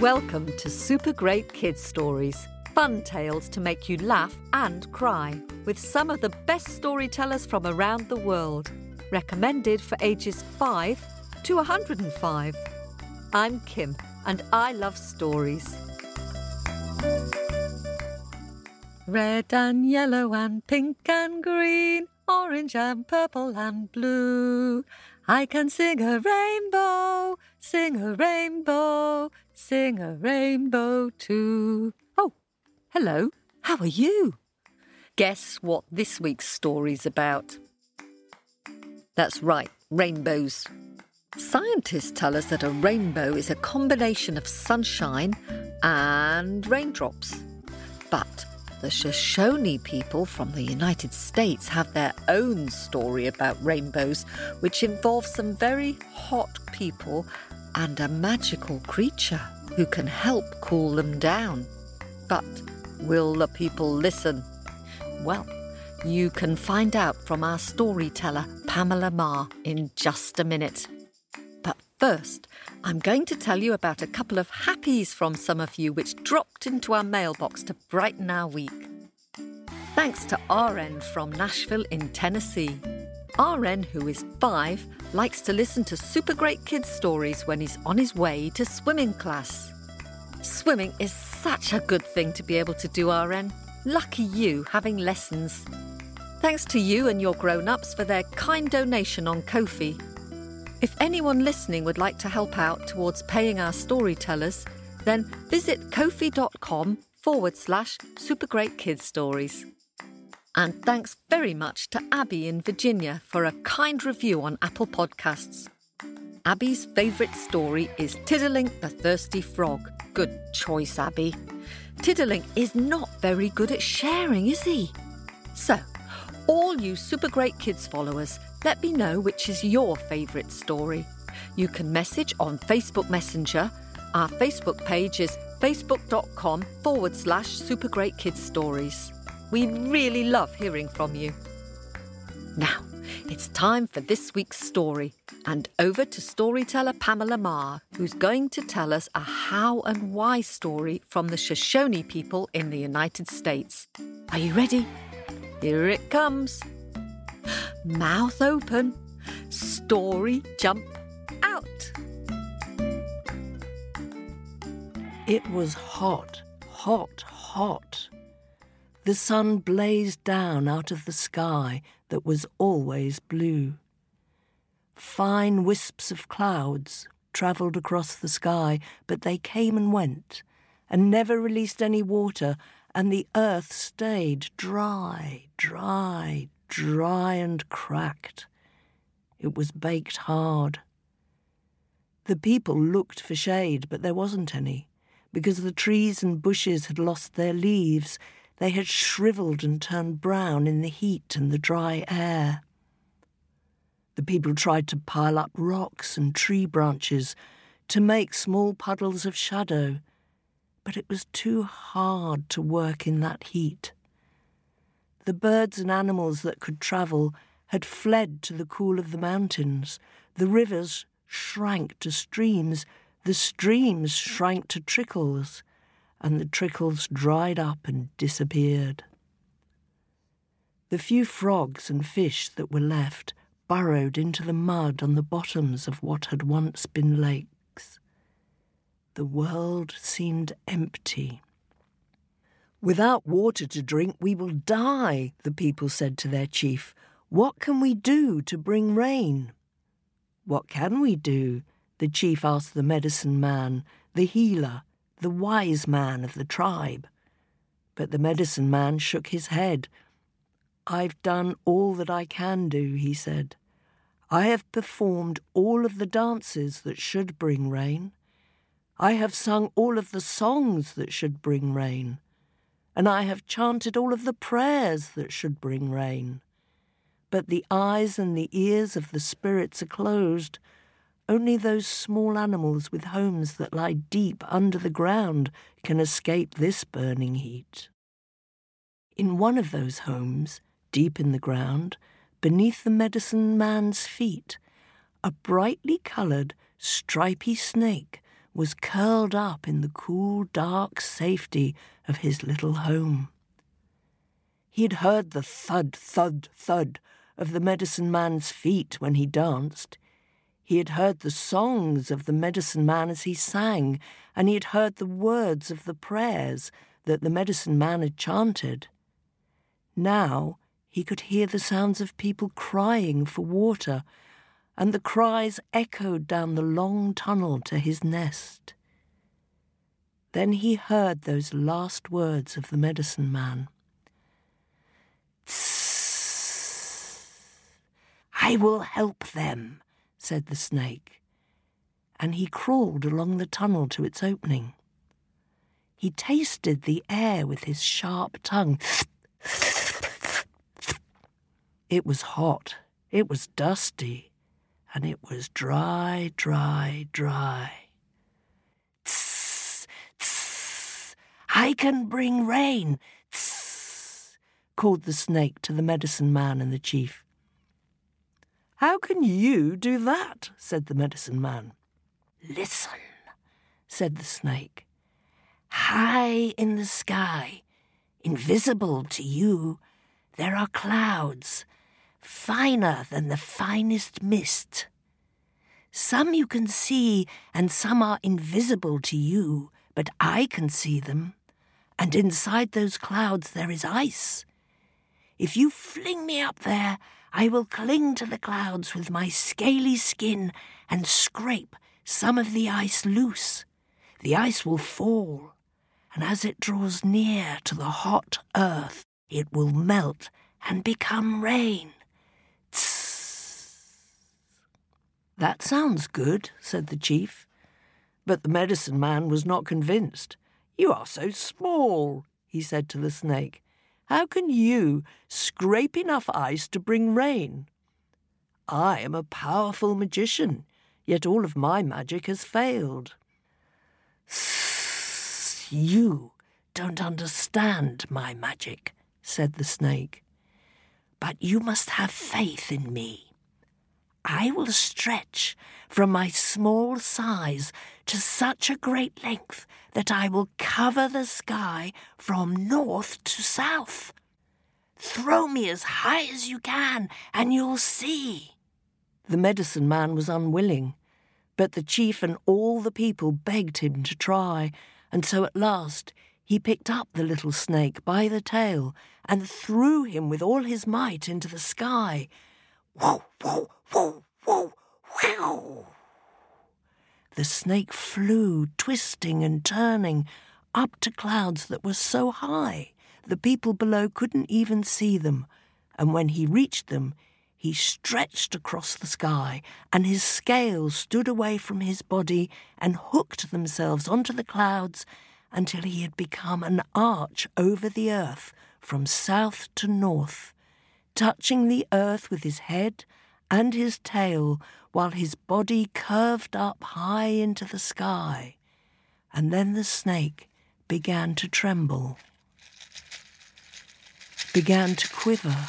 Welcome to Super Great Kids Stories, fun tales to make you laugh and cry, with some of the best storytellers from around the world. Recommended for ages 5 to 105. I'm Kim, and I love stories. Red and yellow and pink and green, orange and purple and blue. I can sing a rainbow, sing a rainbow, sing a rainbow too. Oh, hello, how are you? Guess what this week's story's about? That's right, rainbows. Scientists tell us that a rainbow is a combination of sunshine and raindrops. But the Shoshone people from the United States have their own story about rainbows, which involves some very hot people and a magical creature who can help cool them down. But will the people listen? Well, you can find out from our storyteller, Pamela Marre, in just a minute. First, I'm going to tell you about a couple of happies from some of you which dropped into our mailbox to brighten our week. Thanks to RN from Nashville in Tennessee. RN, who is five, likes to listen to super great kids' stories when he's on his way to swimming class. Swimming is such a good thing to be able to do, RN. Lucky you having lessons. Thanks to you and your grown ups for their kind donation on Ko-fi. If anyone listening would like to help out towards paying our storytellers, then visit kofi.com forward slash super great kids stories. And thanks very much to Abby in Virginia for a kind review on Apple Podcasts. Abby's favourite story is Tiddalik the Thirsty Frog. Good choice, Abby. Tiddalik is not very good at sharing, is he? So, all you Super Great Kids followers, let me know which is your favourite story. You can message on Facebook Messenger. Our Facebook page is facebook.com forward slash Super Great Kids Stories. We really love hearing from you. Now, it's time for this week's story, and over to storyteller Pamela Marre, who's going to tell us a how and why story from the Shoshone people in the United States. Are you ready? Here it comes. Mouth open. Story jump out. It was hot, hot, hot. The sun blazed down out of the sky that was always blue. Fine wisps of clouds travelled across the sky, but they came and went, and never released any water and the earth stayed dry, dry, dry and cracked. It was baked hard. The people looked for shade, but there wasn't any, because the trees and bushes had lost their leaves. They had shriveled and turned brown in the heat and the dry air. The people tried to pile up rocks and tree branches to make small puddles of shadow, but it was too hard to work in that heat. The birds and animals that could travel had fled to the cool of the mountains. The rivers shrank to streams, the streams shrank to trickles, and the trickles dried up and disappeared. The few frogs and fish that were left burrowed into the mud on the bottoms of what had once been lakes. The world seemed empty. Without water to drink, we will die, the people said to their chief. What can we do to bring rain? What can we do? The chief asked the medicine man, the healer, the wise man of the tribe. But the medicine man shook his head. I've done all that I can do, he said. I have performed all of the dances that should bring rain. I have sung all of the songs that should bring rain, and I have chanted all of the prayers that should bring rain. But the eyes and the ears of the spirits are closed. Only those small animals with homes that lie deep under the ground can escape this burning heat. In one of those homes, deep in the ground, beneath the medicine man's feet, a brightly coloured, stripy snake was curled up in the cool, dark safety of his little home. He had heard the thud, thud, thud of the medicine man's feet when he danced. He had heard the songs of the medicine man as he sang, and he had heard the words of the prayers that the medicine man had chanted. Now he could hear the sounds of people crying for water, and the cries echoed down the long tunnel to his nest. Then he heard those last words of the medicine man. I will help them, said the snake, and he crawled along the tunnel to its opening. He tasted the air with his sharp tongue. It was hot, it was dusty, and it was dry, dry, dry. Tss, tss, I can bring rain, tss, called the snake to the medicine man and the chief. How can you do that? said the medicine man. Listen, said the snake. High in the sky, invisible to you, there are clouds, finer than the finest mist. Some you can see, and some are invisible to you, but I can see them. And inside those clouds there is ice. If you fling me up there, I will cling to the clouds with my scaly skin and scrape some of the ice loose. The ice will fall, and as it draws near to the hot earth, it will melt and become rain. Tss. That sounds good, said the chief. But the medicine man was not convinced. You are so small, he said to the snake. How can you scrape enough ice to bring rain? I am a powerful magician, yet all of my magic has failed. You don't understand my magic, said the snake. But you must have faith in me. I will stretch from my small size to such a great length that I will cover the sky from north to south. Throw me as high as you can, and you'll see. The medicine man was unwilling, but the chief and all the people begged him to try, and so at last he picked up the little snake by the tail and threw him with all his might into the sky. Whoa, whoa, whoa, whoa, whoa. The snake flew, twisting and turning, up to clouds that were so high the people below couldn't even see them, and when he reached them, he stretched across the sky, and his scales stood away from his body and hooked themselves onto the clouds until he had become an arch over the earth from south to north, touching the earth with his head and his tail while his body curved up high into the sky. And then the snake began to tremble, began to quiver,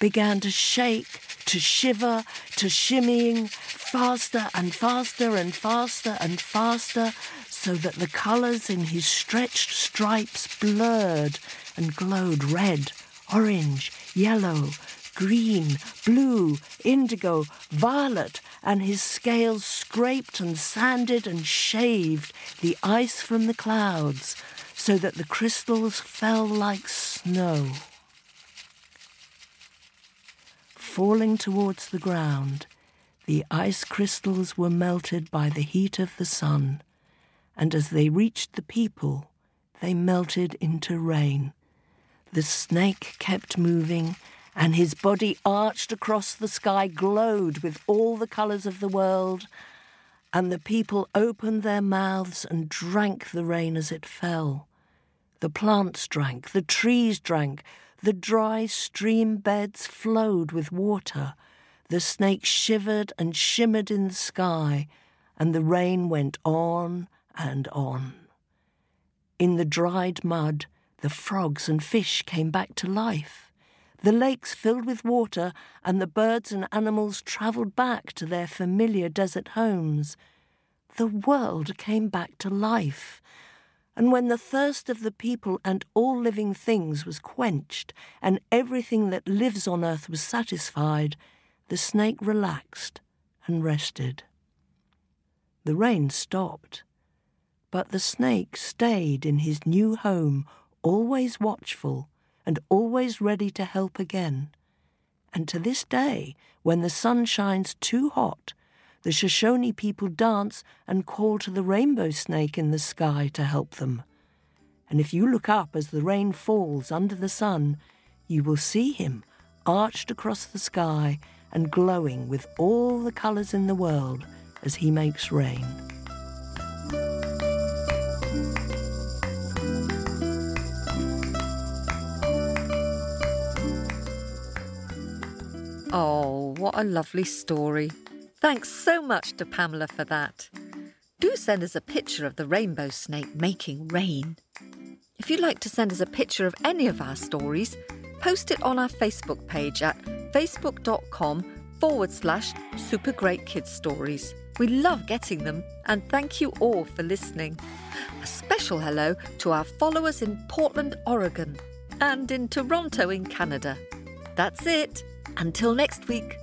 began to shake, to shiver, to shimmying faster and faster and faster and faster, so that the colours in his stretched stripes blurred and glowed red, orange, yellow, green, blue, indigo, violet, and his scales scraped and sanded and shaved the ice from the clouds so that the crystals fell like snow. Falling towards the ground, the ice crystals were melted by the heat of the sun, and as they reached the people, they melted into rain. The snake kept moving, and his body arched across the sky, glowed with all the colours of the world, and the people opened their mouths and drank the rain as it fell. The plants drank, the trees drank, the dry stream beds flowed with water, the snakes shivered and shimmered in the sky, and the rain went on and on. In the dried mud, The frogs and fish came back to life. The lakes filled with water, and the birds and animals travelled back to their familiar desert homes. The world came back to life. And when the thirst of the people and all living things was quenched, and everything that lives on earth was satisfied, the snake relaxed and rested. The rain stopped, but the snake stayed in his new home, always watchful and always ready to help again. And to this day, when the sun shines too hot, the Shoshone people dance and call to the rainbow snake in the sky to help them. And if you look up as the rain falls under the sun, you will see him arched across the sky and glowing with all the colours in the world as he makes rain. Oh, what a lovely story. Thanks so much to Pamela for that. Do send us a picture of the rainbow snake making rain. If you'd like to send us a picture of any of our stories, post it on our Facebook page at facebook.com forward slash super great kids stories. We love getting them and thank you all for listening. A special hello to our followers in Portland, Oregon and in Toronto in Canada. That's it. Until next week.